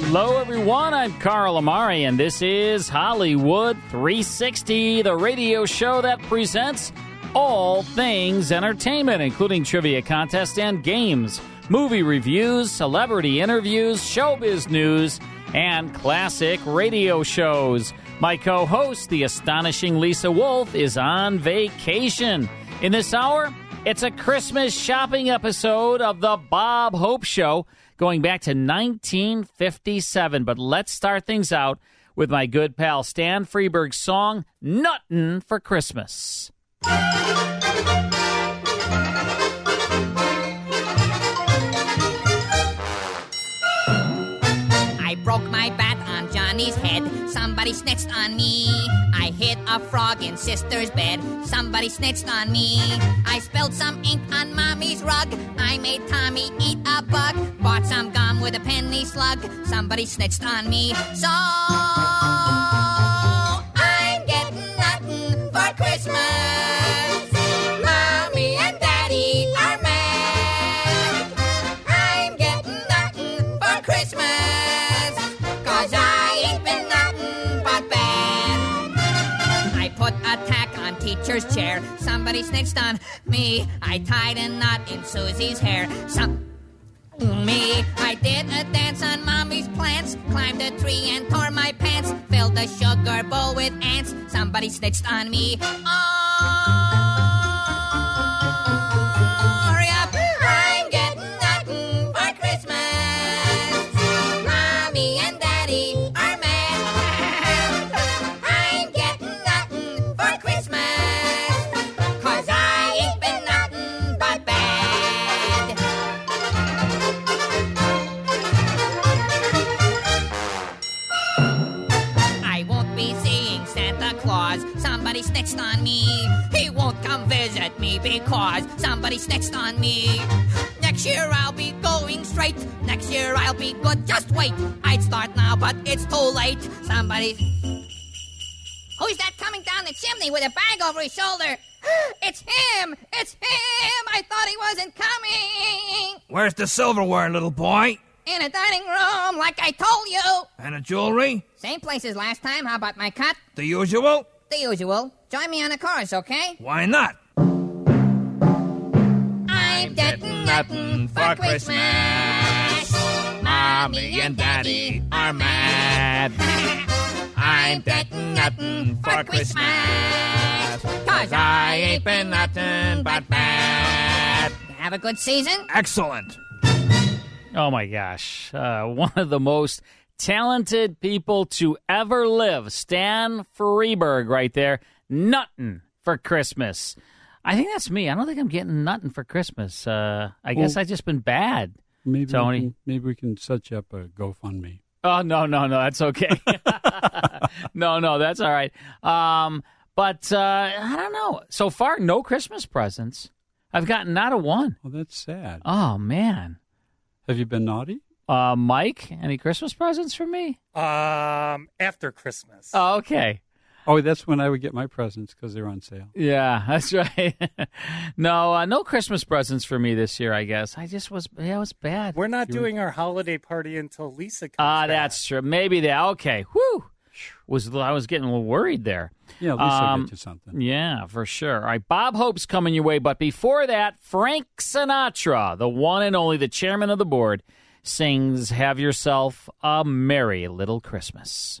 Hello, everyone. I'm Carl Amari, and this is Hollywood 360, the radio show that presents all things entertainment, including trivia contests and games, movie reviews, celebrity interviews, showbiz news, and classic radio shows. My co host, the astonishing Lisa Wolf, is on vacation. In this hour, it's a Christmas shopping episode of The Bob Hope Show going back to 1957. But let's start things out with my good pal Stan Freberg's song, Nuttin' for Christmas. Johnny's head. Somebody snitched on me. I hit a frog in sister's bed. Somebody snitched on me. I spilled some ink on mommy's rug. I made Tommy eat a bug. Bought some gum with a penny slug. Somebody snitched on me. So chair. Somebody snitched on me. I tied a knot in Susie's hair. Some me. I did a dance on mommy's plants. Climbed a tree and tore my pants. Filled a sugar bowl with ants. Somebody snitched on me. Oh, because somebody snitched on me. Next year I'll be going straight. Next year I'll be good. Just wait. I'd start now, but it's too late. Somebody. Who's that coming down the chimney with a bag over his shoulder? It's him! It's him! I thought he wasn't coming! Where's the silverware, little boy? In a dining room, like I told you! And the jewelry? Same place as last time. How about my cut? The usual? The usual. Join me on the chorus, okay? Why not? Nothing for Christmas. Mommy and Daddy are mad. I'm getting nothing for Christmas. Cause I ain't been nothing but bad. Have a good season? Excellent. Oh my gosh. Uh, one of the most talented people to ever live, Stan Freberg, right there. Nuttin' for Christmas. I think that's me. I don't think I'm getting nothing for Christmas. Uh, I guess I've just been bad. Maybe Tony. We can, maybe we can set you up a GoFundMe. Oh no, no, no, that's okay. no, no, that's all right. Um, but uh, I don't know. So far, no Christmas presents. I've gotten not a one. Well, that's sad. Oh man. Have you been naughty? Uh, Mike, any Christmas presents for me? Um, after Christmas. Oh, okay. Oh, that's when I would get my presents because they're on sale. Yeah, that's right. no, uh, no Christmas presents for me this year. I guess I just was. Yeah, it was bad. We're not doing our holiday party until Lisa comes Ah, back. that's true. Maybe that. Okay. Whew. Was I was getting a little worried there. Yeah, at least I'll Um, get you something. Yeah, for sure. All right, Bob Hope's coming your way, but before that, Frank Sinatra, the one and only, the chairman of the board, sings "Have Yourself a Merry Little Christmas."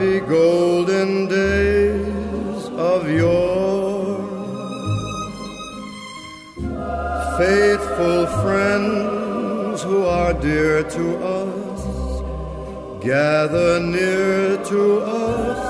Happy golden days of yore. Faithful friends who are dear to us, gather near to us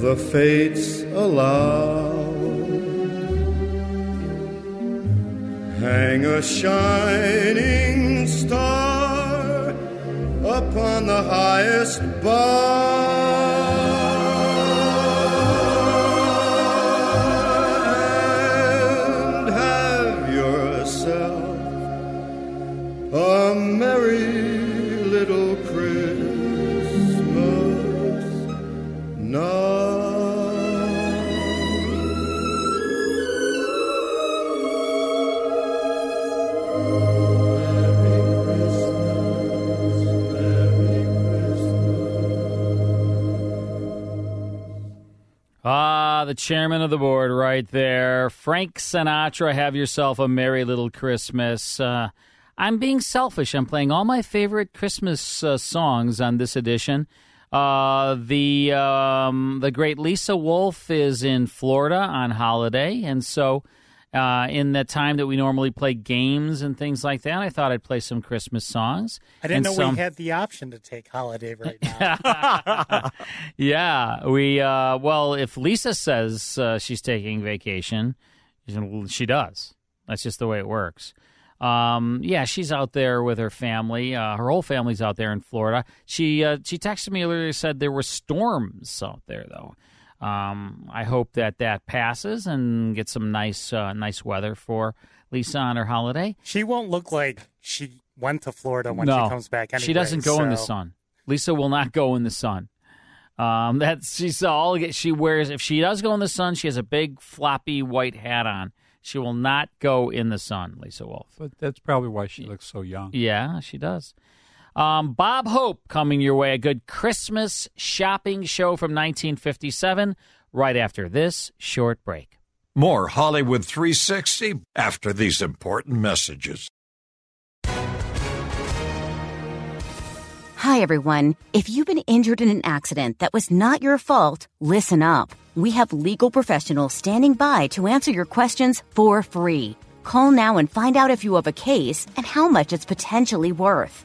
The fates allow. Hang a shining star upon the highest bough the chairman of the board right there. Frank Sinatra, have yourself a merry little Christmas. Uh, I'm being selfish. I'm playing all my favorite Christmas uh, songs on this edition. Uh, the um, the great Lisa Wolf is in Florida on holiday, and so uh, in the time that we normally play games and things like that, I thought I'd play some Christmas songs. I didn't know some- we had the option to take holiday right now. yeah, we uh, well, if Lisa says uh, she's taking vacation, she does. That's just the way it works. Um, yeah, she's out there with her family. Uh, her whole family's out there in Florida. She uh, she texted me earlier. Said there were storms out there though. Um, I hope that that passes and get some nice uh, nice weather for Lisa on her holiday. she won't look like she went to Florida when no, she comes back anyway. she doesn't go in the sun. Lisa will not go in the sun. Um, that's she's all she wears. If she does go in the sun, she has a big floppy white hat on. She will not go in the sun, Lisa Wolf. But that's probably why she looks so young. Yeah, she does. Um, Bob Hope coming your way, a good Christmas shopping show from 1957, right after this short break. More Hollywood 360 after these important messages. Hi, everyone. If you've been injured in an accident that was not your fault, listen up. We have legal professionals standing by to answer your questions for free. Call now and find out if you have a case and how much it's potentially worth.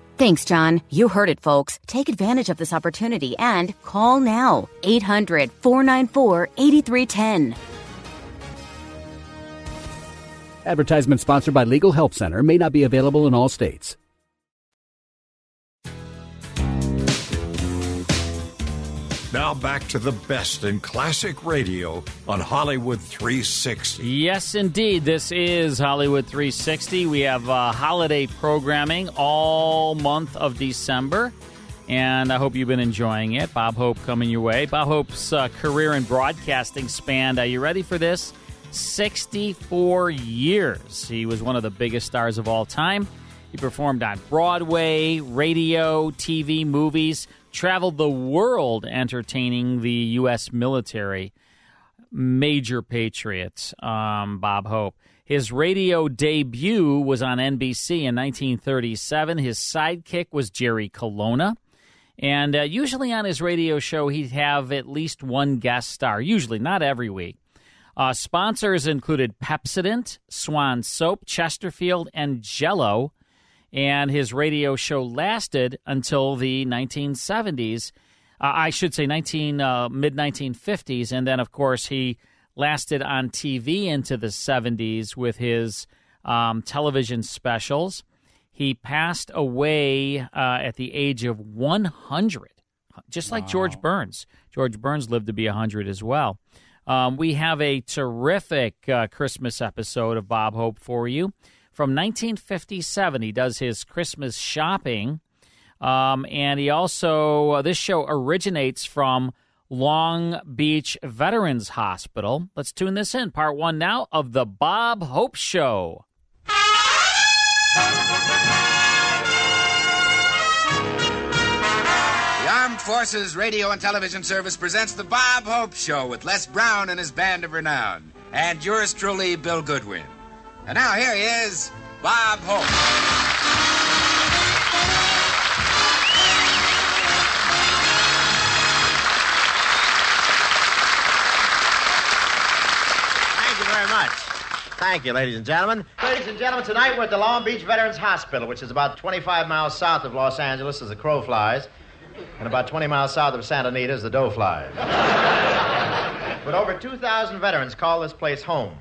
Thanks, John. You heard it, folks. Take advantage of this opportunity and call now 800 494 8310. Advertisement sponsored by Legal Help Center may not be available in all states. Now back to the best in classic radio on Hollywood 360. Yes, indeed. This is Hollywood 360. We have uh, holiday programming all month of December, and I hope you've been enjoying it. Bob Hope coming your way. Bob Hope's uh, career in broadcasting spanned, are you ready for this? 64 years. He was one of the biggest stars of all time. He performed on Broadway, radio, TV, movies, traveled the world entertaining the U.S. military. Major patriot, um, Bob Hope. His radio debut was on NBC in 1937. His sidekick was Jerry Colonna. And uh, usually on his radio show, he'd have at least one guest star, usually, not every week. Uh, sponsors included Pepsodent, Swan Soap, Chesterfield, and Jello and his radio show lasted until the 1970s. Uh, I should say 19 uh, mid 1950s, and then of course he lasted on TV into the 70s with his um, television specials. He passed away uh, at the age of 100, just like George Burns. George Burns lived to be 100 as well. Um, we have a terrific uh, Christmas episode of Bob Hope for you from 1957. He does his Christmas shopping. Um, and he also, uh, this show originates from Long Beach Veterans Hospital. Let's tune this in. Part one now of The Bob Hope Show. The Armed Forces Radio and Television Service presents The Bob Hope Show with Les Brown and his band of renown. And yours truly, Bill Goodwin. And now here he is, Bob Hope. Thank you very much. Thank you, ladies and gentlemen. Ladies and gentlemen, tonight we're at the Long Beach Veterans Hospital, which is about 25 miles south of Los Angeles as the crow flies, and about 20 miles south of Santa Anita as the doe flies. but over 2,000 veterans call this place home.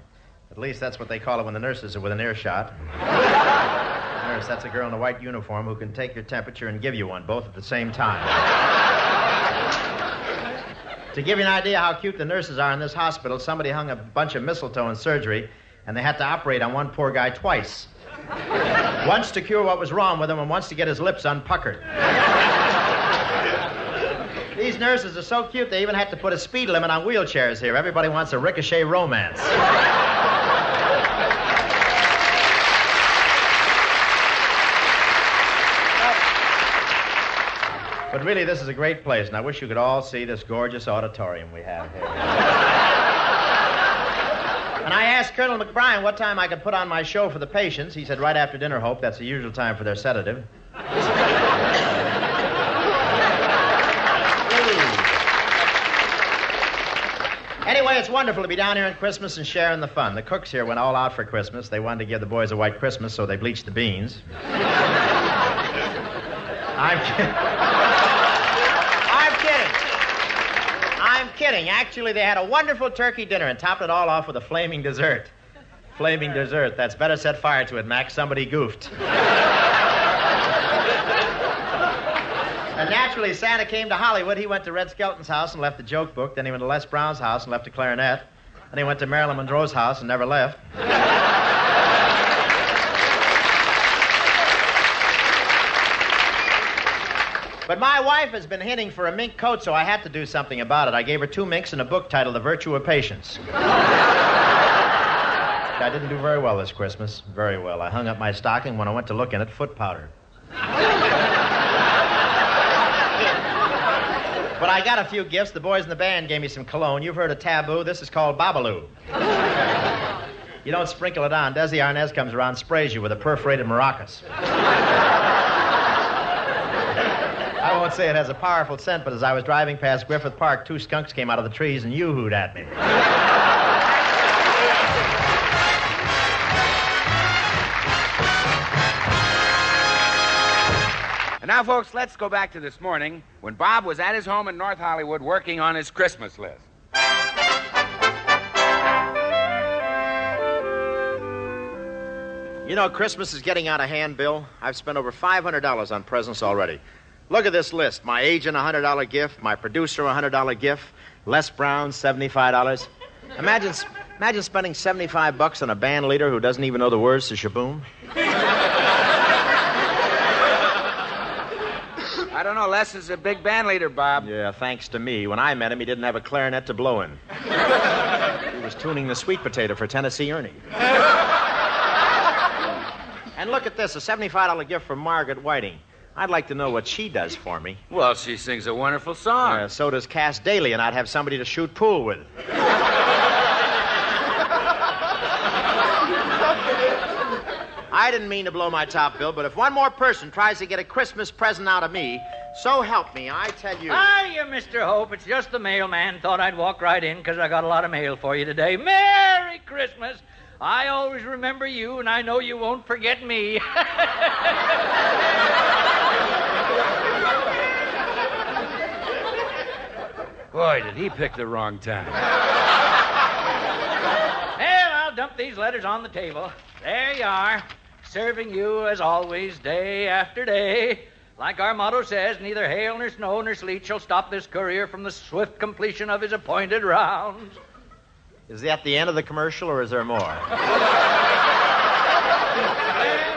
At least that's what they call it when the nurses are within earshot. Nurse, that's a girl in a white uniform who can take your temperature and give you one, both at the same time. to give you an idea how cute the nurses are in this hospital, somebody hung a bunch of mistletoe in surgery, and they had to operate on one poor guy twice. once to cure what was wrong with him, and once to get his lips unpuckered. These nurses are so cute, they even had to put a speed limit on wheelchairs here. Everybody wants a ricochet romance. But really, this is a great place, and I wish you could all see this gorgeous auditorium we have here. and I asked Colonel McBrien what time I could put on my show for the patients. He said right after dinner, Hope. That's the usual time for their sedative. Anyway, it's wonderful to be down here at Christmas and sharing the fun. The cooks here went all out for Christmas. They wanted to give the boys a white Christmas, so they bleached the beans. I'm kidding. I'm kidding. I'm kidding. Actually, they had a wonderful turkey dinner and topped it all off with a flaming dessert. Flaming dessert. That's better set fire to it, Max. Somebody goofed. And naturally, Santa came to Hollywood. He went to Red Skelton's house and left the joke book. Then he went to Les Brown's house and left a clarinet. Then he went to Marilyn Monroe's house and never left. But my wife has been hinting for a mink coat, so I had to do something about it. I gave her two minks and a book titled The Virtue of Patience. I didn't do very well this Christmas. Very well. I hung up my stocking when I went to look in it, foot powder. But I got a few gifts. The boys in the band gave me some cologne. You've heard of Taboo. This is called Babaloo. You don't sprinkle it on. Desi Arnaz comes around, sprays you with a perforated maracas. I won't say it has a powerful scent, but as I was driving past Griffith Park, two skunks came out of the trees and yoo-hooed at me. Now, folks, let's go back to this morning when Bob was at his home in North Hollywood working on his Christmas list. You know, Christmas is getting out of hand, Bill. I've spent over $500 on presents already. Look at this list. My agent, a $100 gift. My producer, a $100 gift. Les Brown, $75. Imagine, imagine spending 75 bucks on a band leader who doesn't even know the words to Sh-Boom. I don't know, Les is a big band leader, Bob. Yeah, thanks to me. When I met him, he didn't have a clarinet to blow in. he was tuning the sweet potato for Tennessee Ernie. and look at this a $75 gift from Margaret Whiting. I'd like to know what she does for me. Well, she sings a wonderful song. Uh, so does Cass Daley, and I'd have somebody to shoot pool with. I didn't mean to blow my top, Bill, but if one more person tries to get a Christmas present out of me, so help me, I tell you. Hiya, Mr. Hope. It's just the mailman. Thought I'd walk right in because I got a lot of mail for you today. Merry Christmas. I always remember you, and I know you won't forget me. Boy, did he pick the wrong time. well, I'll dump these letters on the table. There you are, serving you as always, day after day. Like our motto says, neither hail nor snow nor sleet shall stop this courier from the swift completion of his appointed rounds. Is that the end of the commercial, or is there more? well,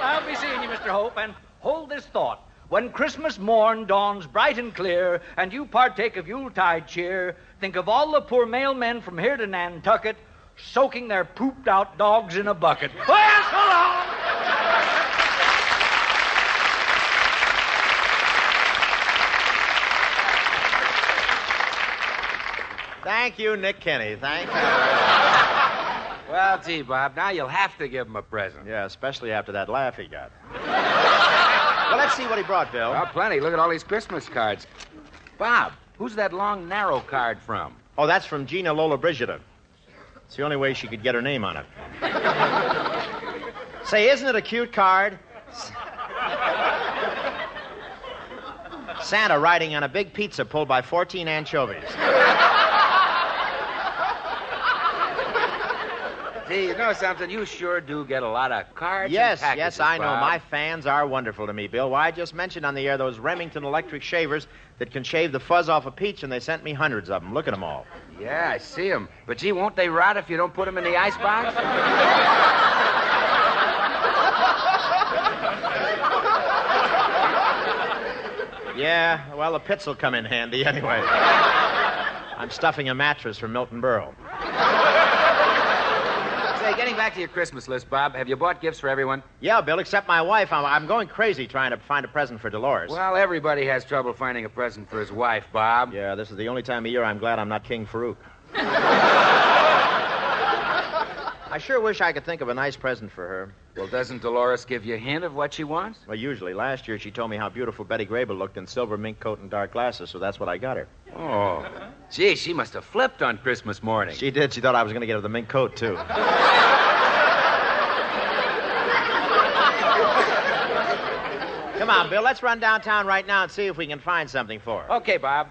I'll be seeing you, Mr. Hope, and hold this thought. When Christmas morn dawns bright and clear, and you partake of Yuletide cheer, think of all the poor mailmen from here to Nantucket soaking their pooped out dogs in a bucket. Well, so long! Thank you, Nick Kenny. Thank you. well, gee, Bob, now you'll have to give him a present. Yeah, especially after that laugh he got. well, let's see what he brought, Bill. Oh, plenty. Look at all these Christmas cards. Bob, who's that long, narrow card from? Oh, that's from Gina Lollobrigida. It's the only way she could get her name on it. Say, isn't it a cute card? Santa riding on a big pizza pulled by 14 anchovies. Gee, you know something? You sure do get a lot of cards. Yes, yes, I know. Bob. My fans are wonderful to me, Bill. Why, I just mentioned on the air those Remington electric shavers that can shave the fuzz off a peach, and they sent me hundreds of them. Look at them all. Yeah, I see them. But gee, won't they rot if you don't put them in the icebox? Yeah, well, the pits will come in handy anyway. I'm stuffing a mattress for Milton Berle. Say, getting back to your Christmas list, Bob, have you bought gifts for everyone? Yeah, Bill, except my wife. I'm, I'm going crazy trying to find a present for Dolores. Well, everybody has trouble finding a present for his wife, Bob. Yeah, this is the only time of year I'm glad I'm not King Farouk. I sure wish I could think of a nice present for her. Well, doesn't Dolores give you a hint of what she wants? Well, usually. Last year she told me how beautiful Betty Grable looked in silver mink coat and dark glasses, so that's what I got her. Oh. Gee, she must have flipped on Christmas morning. She did. She thought I was going to get her the mink coat, too. Come on, Bill. Let's run downtown right now and see if we can find something for her. Okay, Bob.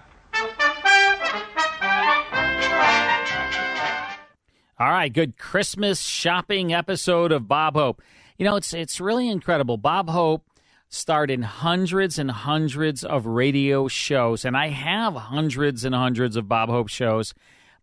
All right, good Christmas shopping episode of Bob Hope. You know, it's it's really incredible. Bob Hope starred in hundreds and hundreds of radio shows, and I have hundreds and hundreds of Bob Hope shows,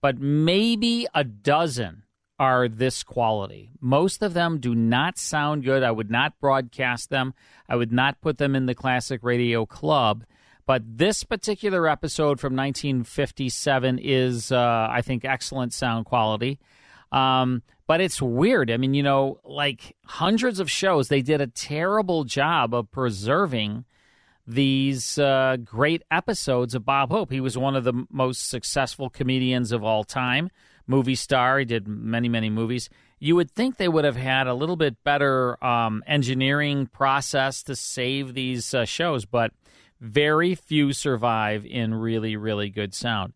but maybe a dozen are this quality. Most of them do not sound good. I would not broadcast them. I would not put them in the classic radio club. But this particular episode from 1957 is, uh, I think, excellent sound quality. Um, but it's weird. I mean, you know, like hundreds of shows, they did a terrible job of preserving these uh, great episodes of Bob Hope. He was one of the most successful comedians of all time, movie star. He did many, many movies. You would think they would have had a little bit better um, engineering process to save these uh, shows, but Very few survive in really, really good sound.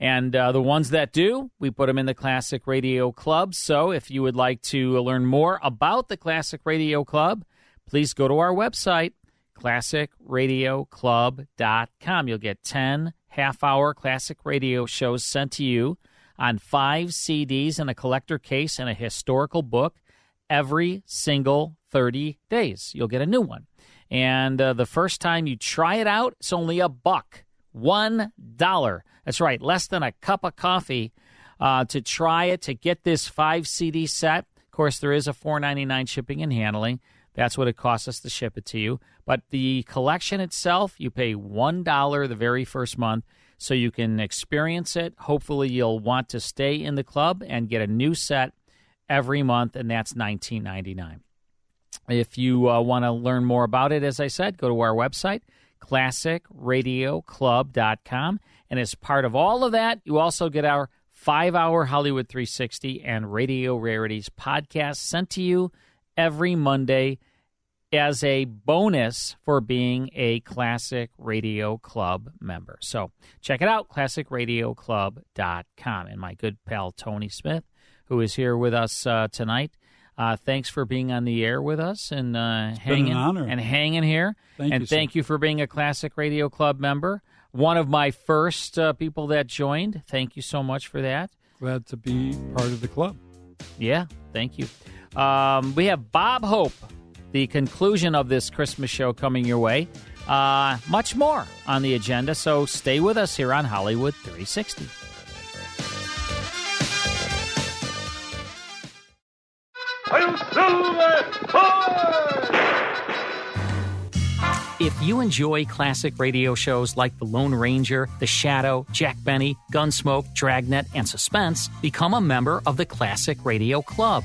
And uh, the ones that do, we put them in the Classic Radio Club. So if you would like to learn more about the Classic Radio Club, please go to our website, classicradioclub.com. You'll get 10 half hour classic radio shows sent to you on five CDs in a collector case and a historical book every single 30 days. You'll get a new one. And uh, the first time you try it out, it's only a buck. One dollar. That's right, less than a cup of coffee uh, to try it to get this five CD set. Of course, there is a four ninety nine shipping and handling. That's what it costs us to ship it to you. But the collection itself, you pay one dollar the very first month, so you can experience it. Hopefully, you'll want to stay in the club and get a new set every month, and that's nineteen ninety nine. If you uh, want to learn more about it, as I said, go to our website, classicradioclub.com. And as part of all of that, you also get our five hour Hollywood 360 and Radio Rarities podcast sent to you every Monday as a bonus for being a Classic Radio Club member. So check it out, classicradioclub.com. And my good pal Tony Smith, who is here with us uh, tonight, uh, thanks for being on the air with us and uh, hanging an honor. and hanging here. Thank and you, sir. thank you for being a Classic Radio Club member. One of my first uh, people that joined. Thank you so much for that. Glad to be part of the club. Yeah, thank you. Um, we have Bob Hope, the conclusion of this Christmas show coming your way. Uh, much more on the agenda, so stay with us here on Hollywood 360. If you enjoy classic radio shows like The Lone Ranger, The Shadow, Jack Benny, Gunsmoke, Dragnet, and Suspense, become a member of the Classic Radio Club.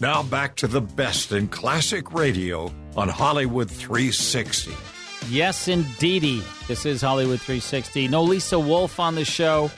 Now back to the best in classic radio on Hollywood 360. Yes, indeedy. This is Hollywood 360. No Lisa Wolf on the show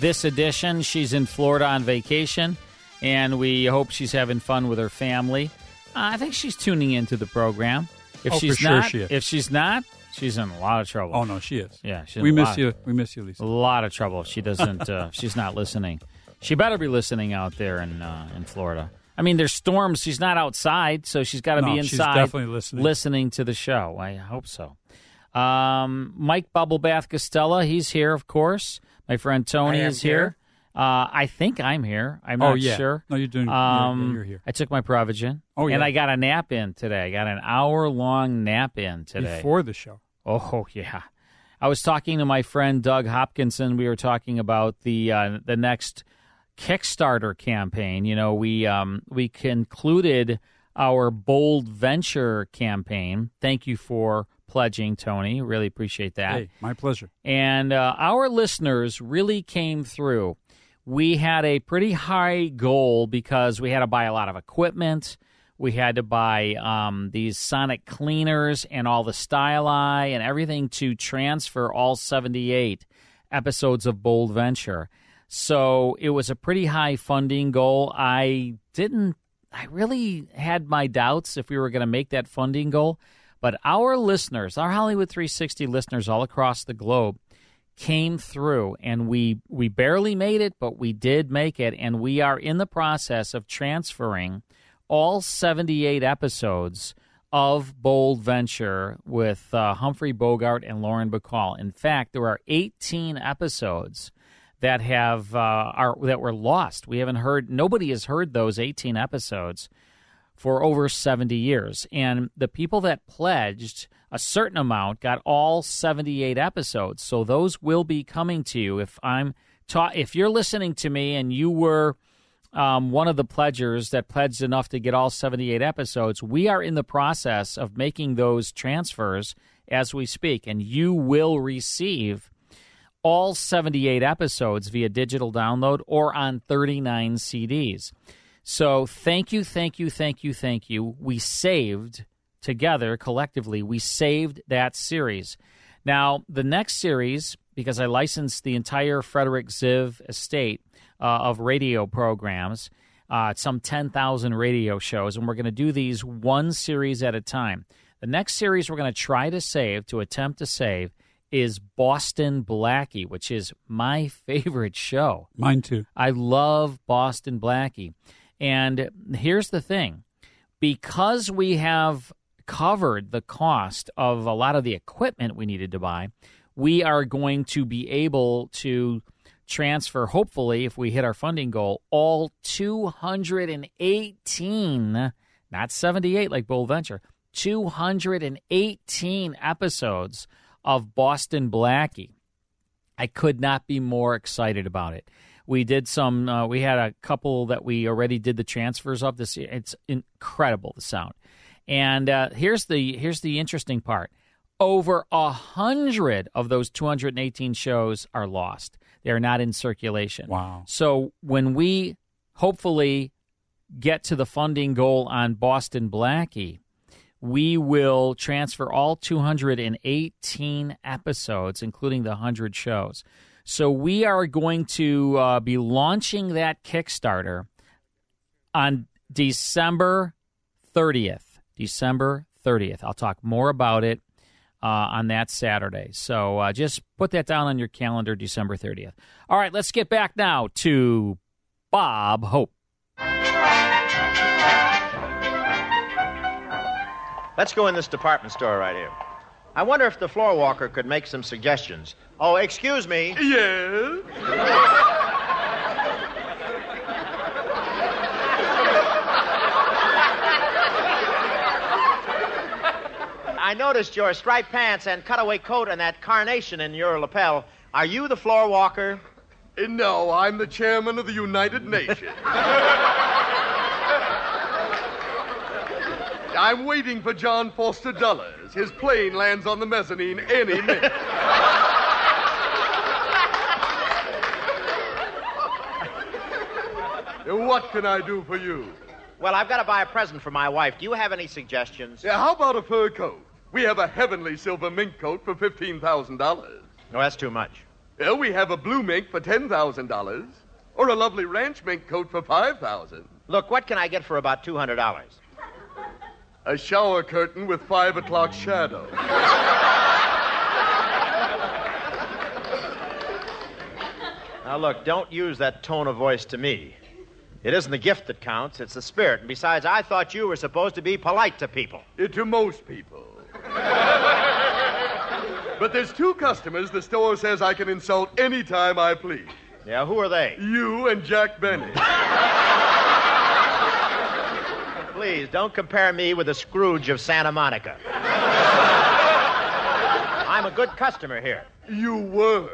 this edition. She's in Florida on vacation, and we hope she's having fun with her family. Uh, I think she's tuning into the program. If Oh, for she's sure not, she is. if she's not, she's in a lot of trouble. Oh no, she is. Yeah, she's we miss lot- you. We miss you, Lisa. A lot of trouble. She doesn't. uh, she's not listening. She better be listening out there in uh, in Florida. I mean, there's storms. She's not outside, so she's got to No, be she's inside, definitely listening. listening to the show. I hope so. Um, Mike Bubblebath Costella, he's here, of course. My friend Tony is here. Uh, I think I'm here. I'm Oh, not yeah. sure. No, you're doing- yeah, Um, yeah, you're here. I took my Provigen. Oh, yeah. and. I got a nap in today. I got an hour long nap in today Before the show. Oh yeah, I was talking to my friend Doug Hopkinson. We were talking about the uh, the next Kickstarter campaign. You know, we um, we concluded our bold venture campaign. Thank you for pledging, Tony. Really appreciate that. Hey, my pleasure. And uh, our listeners really came through. We had a pretty high goal because we had to buy a lot of equipment. We had to buy um, these sonic cleaners and all the styli and everything to transfer all 78 episodes of Bold Venture. So it was a pretty high funding goal. I didn't, I really had my doubts if we were going to make that funding goal. But our listeners, our Hollywood 360 listeners all across the globe, came through and we we barely made it but we did make it and we are in the process of transferring all 78 episodes of Bold Venture with uh, Humphrey Bogart and Lauren Bacall. In fact, there are 18 episodes that have uh, are that were lost. We haven't heard nobody has heard those 18 episodes for over 70 years. And the people that pledged a certain amount got all 78 episodes. So those will be coming to you. If I'm ta- if you're listening to me and you were um, one of the pledgers that pledged enough to get all 78 episodes, we are in the process of making those transfers as we speak, and you will receive all 78 episodes via digital download or on 39 CDs. So thank you, thank you, thank you, thank you. We saved together collectively, we saved that series. Now, the next series, because I licensed the entire Frederick Ziv estate uh, of radio programs, uh, some 10,000 radio shows, and we're going to do these one series at a time. The next series we're going to try to save, to attempt to save, is Boston Blackie, which is my favorite show. Mine too. I love Boston Blackie. And here's the thing because we have covered the cost of a lot of the equipment we needed to buy, we are going to be able to transfer, hopefully, if we hit our funding goal, all 218, not 78 like Bold Venture, 218 episodes of Boston Blackie. I could not be more excited about it. We did some. Uh, we had a couple that we already did the transfers of this. It's incredible the sound. And uh, here's the here's the interesting part. Over a hundred of those 218 shows are lost. They are not in circulation. Wow. So when we hopefully get to the funding goal on Boston Blackie, we will transfer all 218 episodes, including the 100 shows. So we are going to uh, be launching that Kickstarter on December 30th. December 30th. I'll talk more about it uh, on that Saturday. So uh, just put that down on your calendar, December 30th. All right, let's get back now to Bob Hope. Let's go in this department store right here. I wonder if the floor walker could make some suggestions. Oh, excuse me. Yes? I noticed your striped pants and cutaway coat and that carnation in your lapel. Are you the floor walker? No, I'm the chairman of the United Nations. I'm waiting for John Foster Dulles. His plane lands on the mezzanine any minute. what can I do for you? Well, I've got to buy a present for my wife. Do you have any suggestions? Yeah, how about a fur coat? We have a heavenly silver mink coat for $15,000. No, that's too much. Well, we have a blue mink for $10,000. Or a lovely ranch mink coat for 5000 Look, what can I get for about $200? A shower curtain with five o'clock shadow. Now, look, don't use that tone of voice to me. It isn't the gift that counts, it's the spirit. And besides, I thought you were supposed to be polite to people. Uh, to most people. but there's two customers the store says I can insult any time I please. Yeah, who are they? You and Jack Benny. Please, don't compare me with the Scrooge of Santa Monica. I'm a good customer here. You were.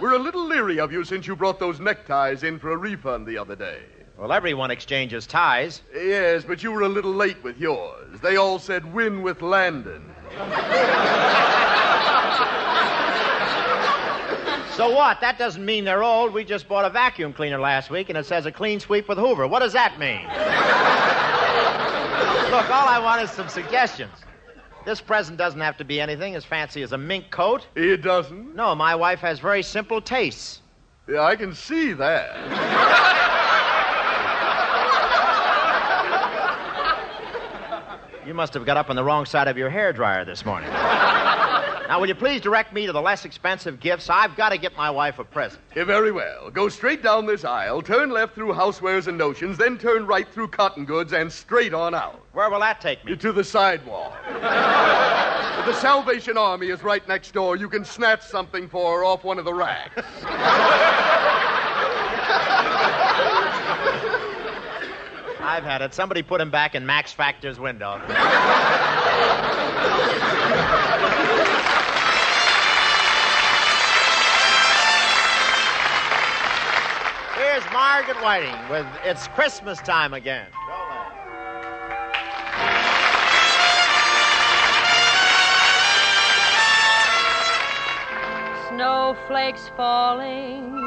We're a little leery of you since you brought those neckties in for a refund the other day. Well, everyone exchanges ties. Yes, but you were a little late with yours. They all said win with Landon. So what? That doesn't mean they're old. We just bought a vacuum cleaner last week and it says a clean sweep with Hoover. What does that mean? Look, all I want is some suggestions. This present doesn't have to be anything as fancy as a mink coat. It doesn't? No, my wife has very simple tastes. Yeah, I can see that. You must have got up on the wrong side of your hair dryer this morning. Now, will you please direct me to the less expensive gifts? I've got to get my wife a present. Yeah, very well. Go straight down this aisle, turn left through housewares and notions, then turn right through cotton goods and straight on out. Where will that take me? To the sidewalk. the Salvation Army is right next door. You can snatch something for her off one of the racks. I've had it. Somebody put him back in Max Factor's window. Margaret Whiting with It's Christmas Time Again. Snowflakes falling,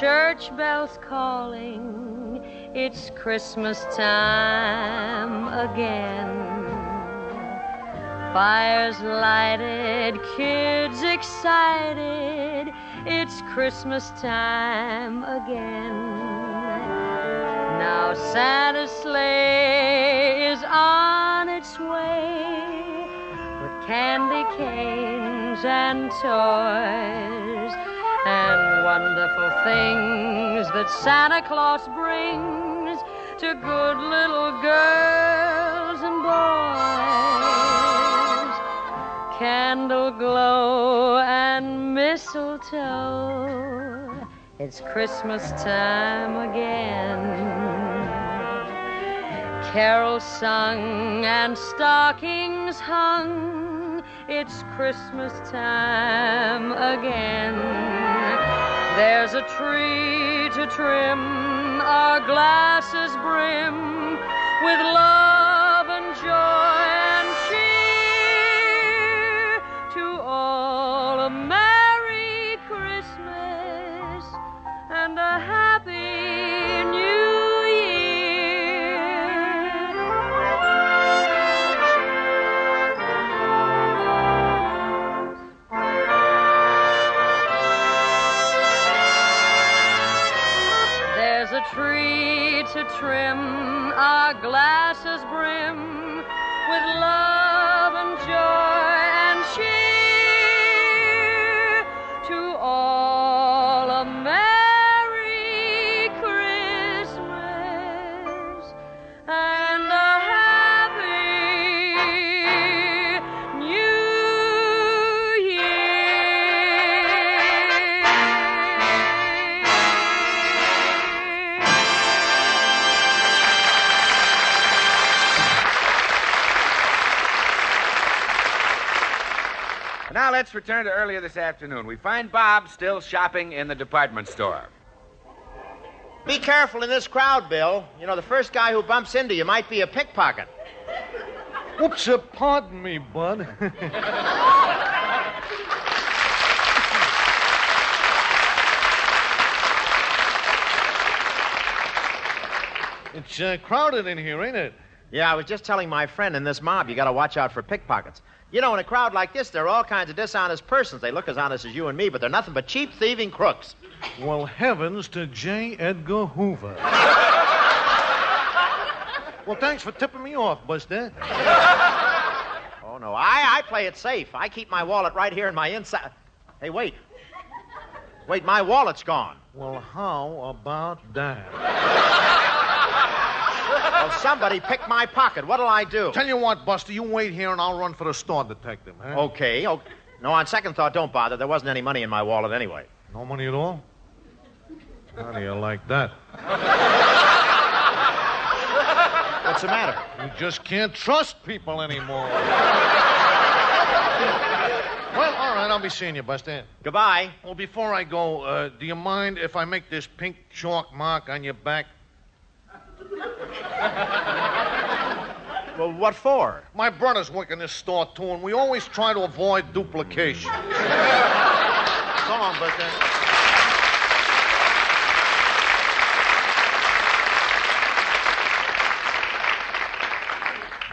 church bells calling. It's Christmas time again. Fires lighted, kids excited. It's Christmas time again. Now Santa's sleigh is on its way with candy canes and toys and wonderful things that Santa Claus brings to good little girls and boys. Candle glow and mistletoe. It's Christmas time again. Carols sung and stockings hung. It's Christmas time again. There's a tree to trim, our glasses brim with love trim, our glasses brim with love let's return to earlier this afternoon. We find Bob still shopping in the department store. Be careful in this crowd, Bill. You know, the first guy who bumps into you might be a pickpocket. Whoops, uh, pardon me, Bud. it's uh, crowded in here, ain't it? Yeah, I was just telling my friend in this mob, you got to watch out for pickpockets. You know, in a crowd like this, there are all kinds of dishonest persons. They look as honest as you and me, but they're nothing but cheap, thieving crooks. Well, heavens to J. Edgar Hoover. well, thanks for tipping me off, Buster. Oh, no, I, I play it safe. I keep my wallet right here in my inside. Hey, wait. Wait, my wallet's gone. Well, how about that? Well, somebody picked my pocket. What'll I do? Tell you what, Buster, you wait here and I'll run for the store detective, huh? Okay, okay. No, on second thought, don't bother. There wasn't any money in my wallet anyway. No money at all? How do you like that? What's the matter? You just can't trust people anymore. well, all right, I'll be seeing you, Buster. Goodbye. Well, before I go, uh, do you mind if I make this pink chalk mark on your back? Well, what for? My brothers work in this store, too, and we always try to avoid duplication. So long, Buster.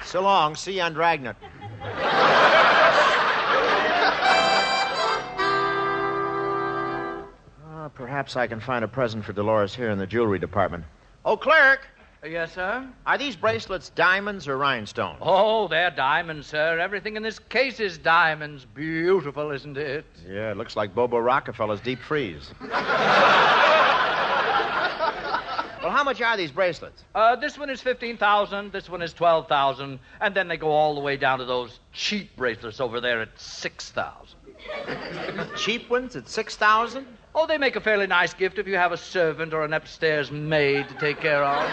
So long. See you on Dragnet. Ah, perhaps I can find a present for Dolores here in the jewelry department. Oh, clerk! Yes, sir? Are these bracelets diamonds or rhinestones? Oh, they're diamonds, sir. Everything in this case is diamonds. Beautiful, isn't it? Yeah, it looks like Bobo Rockefeller's deep freeze. well, how much are these bracelets? Uh, this one is 15000 this one is 12000 and then they go all the way down to those cheap bracelets over there at 6000 Cheap ones at 6000 Oh, they make a fairly nice gift if you have a servant or an upstairs maid to take care of.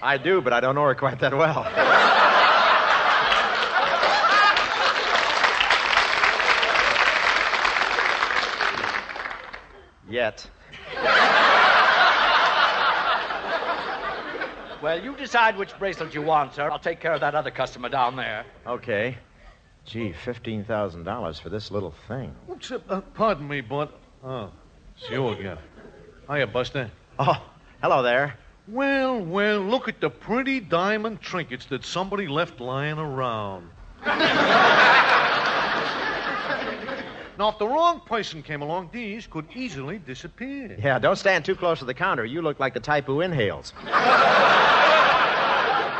I do, but I don't know her quite that well. Yet. Well, you decide which bracelet you want, sir. I'll take care of that other customer down there. Okay. Gee, $15,000 for this little thing. What's up? Uh, pardon me, but. Oh, it's you again. Hiya, Buster. Oh, hello there. Well, well, look at the pretty diamond trinkets that somebody left lying around. now, if the wrong person came along, these could easily disappear. Yeah, don't stand too close to the counter. You look like the type who inhales.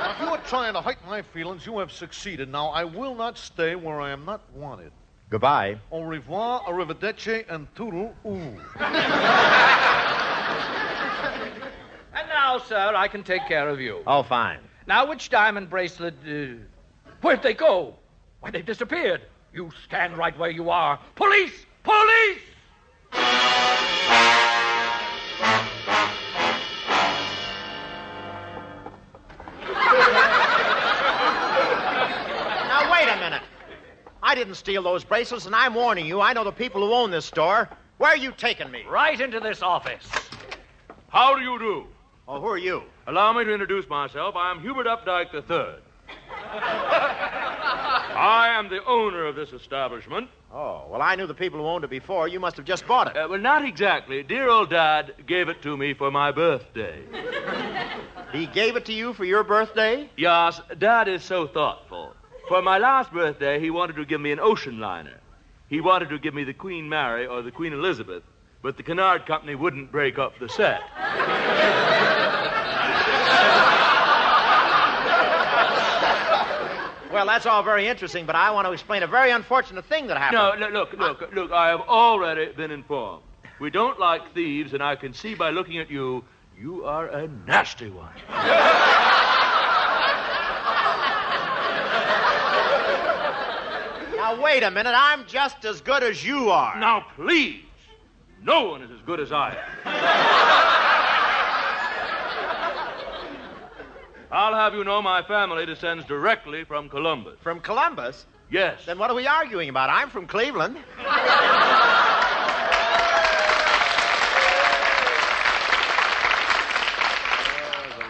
Now, if you are trying to hurt my feelings, you have succeeded. Now, I will not stay where I am not wanted. Goodbye. Au revoir, arrivederci, and toodle oo. And now, sir, I can take care of you. Oh, fine. Now, which diamond bracelet. Uh, where'd they go? Why, they've disappeared. You stand right where you are. Police! Police! Didn't steal those bracelets, and I'm warning you. I know the people who own this store. Where are you taking me? Right into this office. How do you do? Oh, who are you? Allow me to introduce myself. I am Hubert Updike III. I am the owner of this establishment. Oh, well, I knew the people who owned it before. You must have just bought it. Uh, well, not exactly. Dear old Dad gave it to me for my birthday. He gave it to you for your birthday? Yes, Dad is so thoughtful. For my last birthday, he wanted to give me an ocean liner. He wanted to give me the Queen Mary or the Queen Elizabeth, but the Cunard Company wouldn't break up the set. Well, that's all very interesting, but I want to explain a very unfortunate thing that happened. No, look, look, look, look, I have already been informed. We don't like thieves, and I can see by looking at you, you are a nasty one. Now, wait a minute. I'm just as good as you are. Now, please. No one is as good as I am. I'll have you know my family descends directly from Columbus. From Columbus? Yes. Then what are we arguing about? I'm from Cleveland. There's a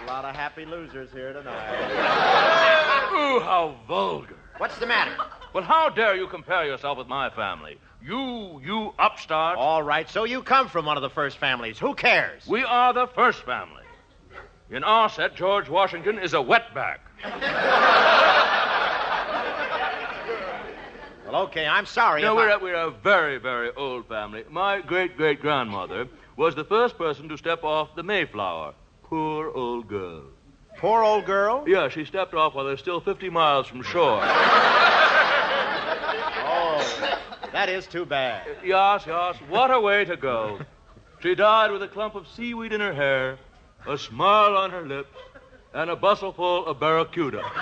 lot of happy losers here tonight. Ooh, how vulgar. What's the matter? Well, how dare you compare yourself with my family? You, you upstart. All right, so you come from one of the first families. Who cares? We are the first family. In our set, George Washington is a wetback. Well, okay, I'm sorry. No, we're I- a, we're a very, very old family. My great great grandmother was the first person to step off the Mayflower. Poor old girl. Poor old girl? Yeah, she stepped off while they're still 50 miles from shore. That is too bad. Yes, yes. What a way to go. She died with a clump of seaweed in her hair, a smile on her lips, and a bustle full of barracuda.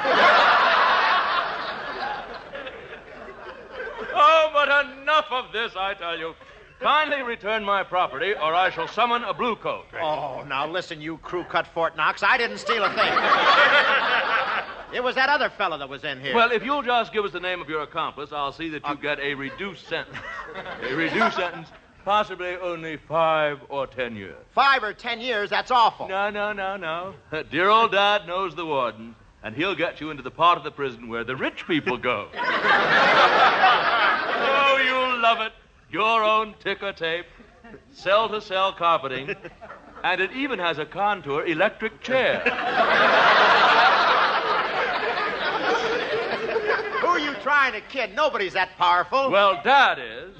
oh, but enough of this, I tell you. Kindly return my property, or I shall summon a blue coat. Oh, now listen, you crew cut Fort Knox. I didn't steal a thing. it was that other fellow that was in here. Well, if you'll just give us the name of your accomplice, I'll see that you uh, get a reduced sentence. a reduced sentence, possibly only five or ten years. Five or ten years, that's awful. No, no, no, no. Dear old Dad knows the warden, and he'll get you into the part of the prison where the rich people go. oh, you'll love it. Your own ticker tape, cell to cell carpeting, and it even has a contour electric chair. Who are you trying to kid? Nobody's that powerful. Well, Dad is.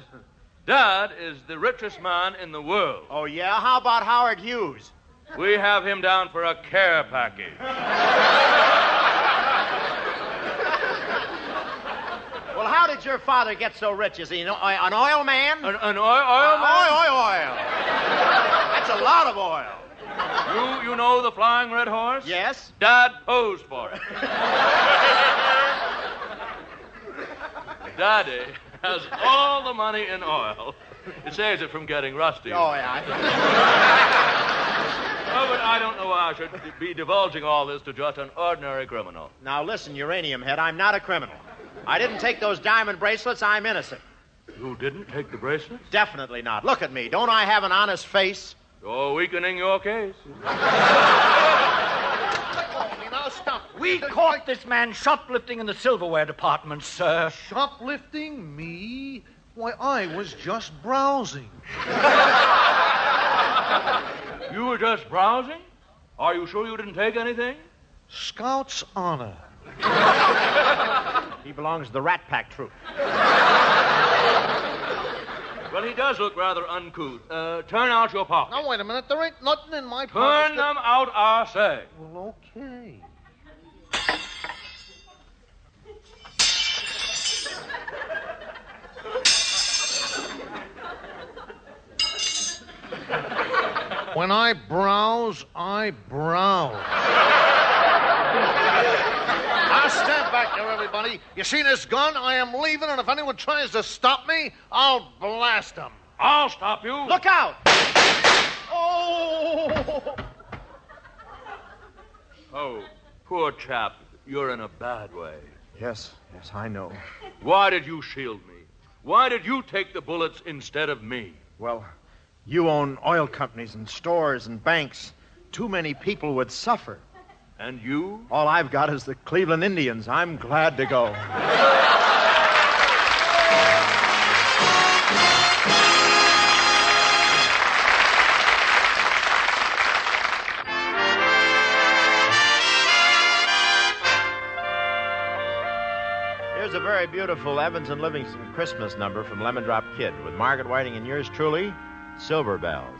Dad is the richest man in the world. Oh, yeah? How about Howard Hughes? We have him down for a care package. Well, how did your father get so rich? Is he an, oil- an oil man? An, an oil, oil man? Oil, oil, oil. That's a lot of oil. You, you know the flying red horse? Yes. Dad posed for it. Daddy has all the money in oil. It saves it from getting rusty. Oh, yeah. Oh, but I don't know why I should be divulging all this to just an ordinary criminal. Now, listen, Uranium Head, I'm not a criminal. I didn't take those diamond bracelets. I'm innocent. You didn't take the bracelets? Definitely not. Look at me. Don't I have an honest face? You're weakening your case. Now stop. We caught this man shoplifting in the silverware department, sir. Shoplifting? Me? Why, I was just browsing. You were just browsing? Are you sure you didn't take anything? Scout's honor. He belongs to the Rat Pack troop. Well, he does look rather uncouth. Uh, turn out your pocket. Now, wait a minute. There ain't nothing in my pocket. Turn pockets. them out, I say. Well, okay. When I browse, I browse. Now stand back there, everybody. You see this gun? I am leaving, and if anyone tries to stop me, I'll blast them. I'll stop you. Look out! Oh! Oh, poor chap. You're in a bad way. Yes, yes, I know. Why did you shield me? Why did you take the bullets instead of me? Well, you own oil companies and stores and banks. Too many people would suffer. And you? All I've got is the Cleveland Indians. I'm glad to go. Here's a very beautiful Evans and Livingston Christmas number from Lemon Drop Kid with Margaret Whiting and yours truly, Silver Bells.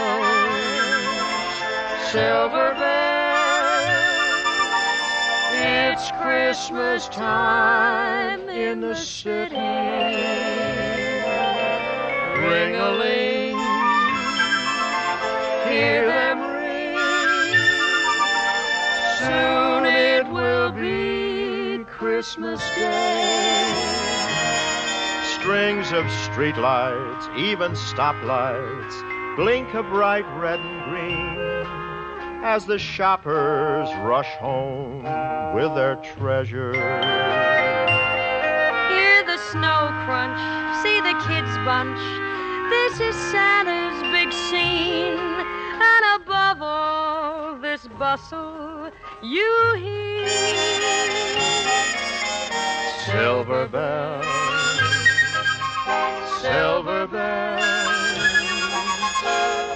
silver bells. It's Christmas time in the city. Ring a ling, hear them ring. Soon it will be Christmas Day. Strings of streetlights, even stoplights, blink a bright red as the shoppers rush home with their treasure. Hear the snow crunch, see the kids bunch. This is Santa's big scene. And above all this bustle, you hear Silver bells, silver bells.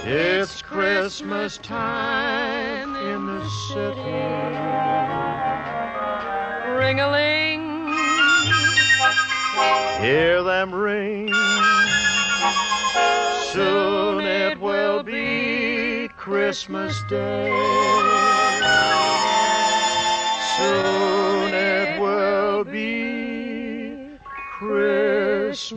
It's Christmas time in the city. ring a ling. Hear them ring. Soon it will be Christmas Day. Soon it will be Christmas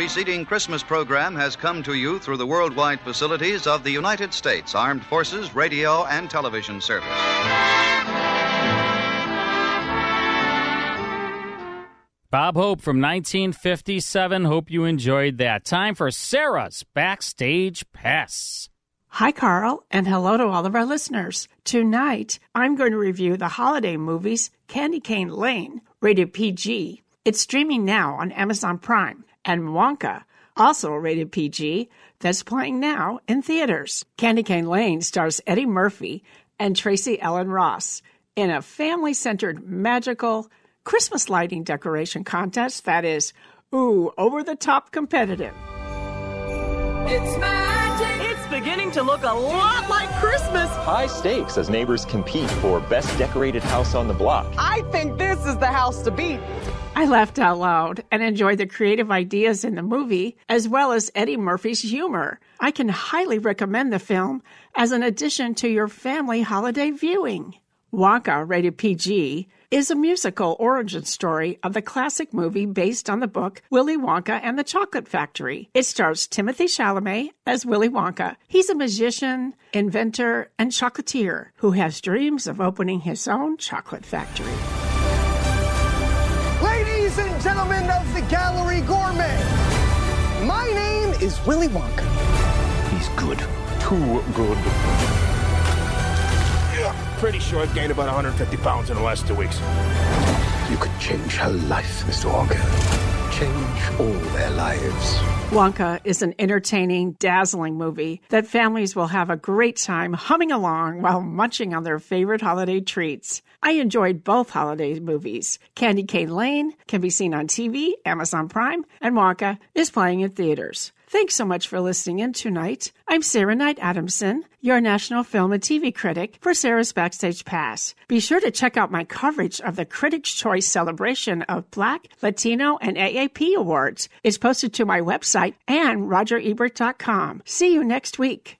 preceding Christmas program has come to you through the worldwide facilities of the United States Armed Forces Radio and Television Service. Bob Hope from 1957. Hope you enjoyed that. Time for Sarah's Backstage Pass. Hi, Carl, and hello to all of our listeners. Tonight, I'm going to review the holiday movies Candy Cane Lane, rated PG. It's streaming now on Amazon Prime, and Wonka, also rated PG, that's playing now in theaters. Candy Cane Lane stars Eddie Murphy and Tracee Ellis Ross in a family centered, magical Christmas lighting decoration contest that is, ooh, over the top competitive. It's magic. It's beginning to look a lot like Christmas. High stakes as neighbors compete for best decorated house on the block. I think this is the house to beat. I laughed out loud and enjoyed the creative ideas in the movie, as well as Eddie Murphy's humor. I can highly recommend the film as an addition to your family holiday viewing. Wonka, rated PG, is a musical origin story of the classic movie based on the book Willy Wonka and the Chocolate Factory. It stars Timothy Chalamet as Willy Wonka. He's a magician, inventor, and chocolatier who has dreams of opening his own chocolate factory. Ladies and gentlemen of the Gallery Gourmet, my name is Willy Wonka. He's good. Too good. Pretty sure I've gained about 150 pounds in the last two weeks. You could change her life, Mr. Wonka. Change all their lives. Wonka is an entertaining, dazzling movie that families will have a great time humming along while munching on their favorite holiday treats. I enjoyed both holiday movies. Candy Cane Lane can be seen on TV, Amazon Prime, and Wonka is playing in theaters. Thanks so much for listening in tonight. I'm Sarah Knight Adamson, your national film and TV critic for Sarah's Backstage Pass. Be sure to check out my coverage of the Critics' Choice celebration of Black, Latino, and AAPI awards. It's posted to my website and rogerebert.com. See you next week.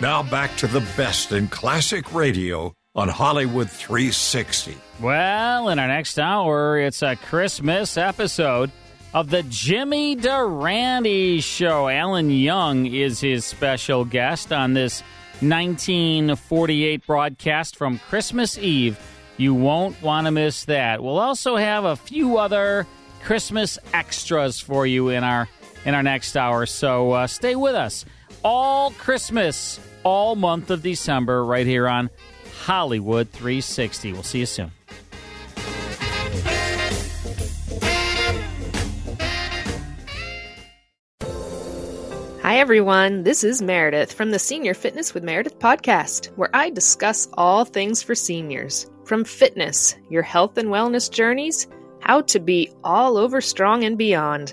Now back to the best in classic radio on Hollywood 360. Well, in our next hour, it's a Christmas episode of the Jimmy Durante Show. Alan Young is his special guest on this 1948 broadcast from Christmas Eve. You won't want to miss that. We'll also have a few other Christmas extras for you in our in our next hour. So uh, stay with us all Christmas, all month of December, right here on Hollywood 360. We'll see you soon. Hi, everyone. This is Meredith from the Senior Fitness with Meredith podcast, where I discuss all things for seniors from fitness, your health and wellness journeys, how to be all over strong and beyond.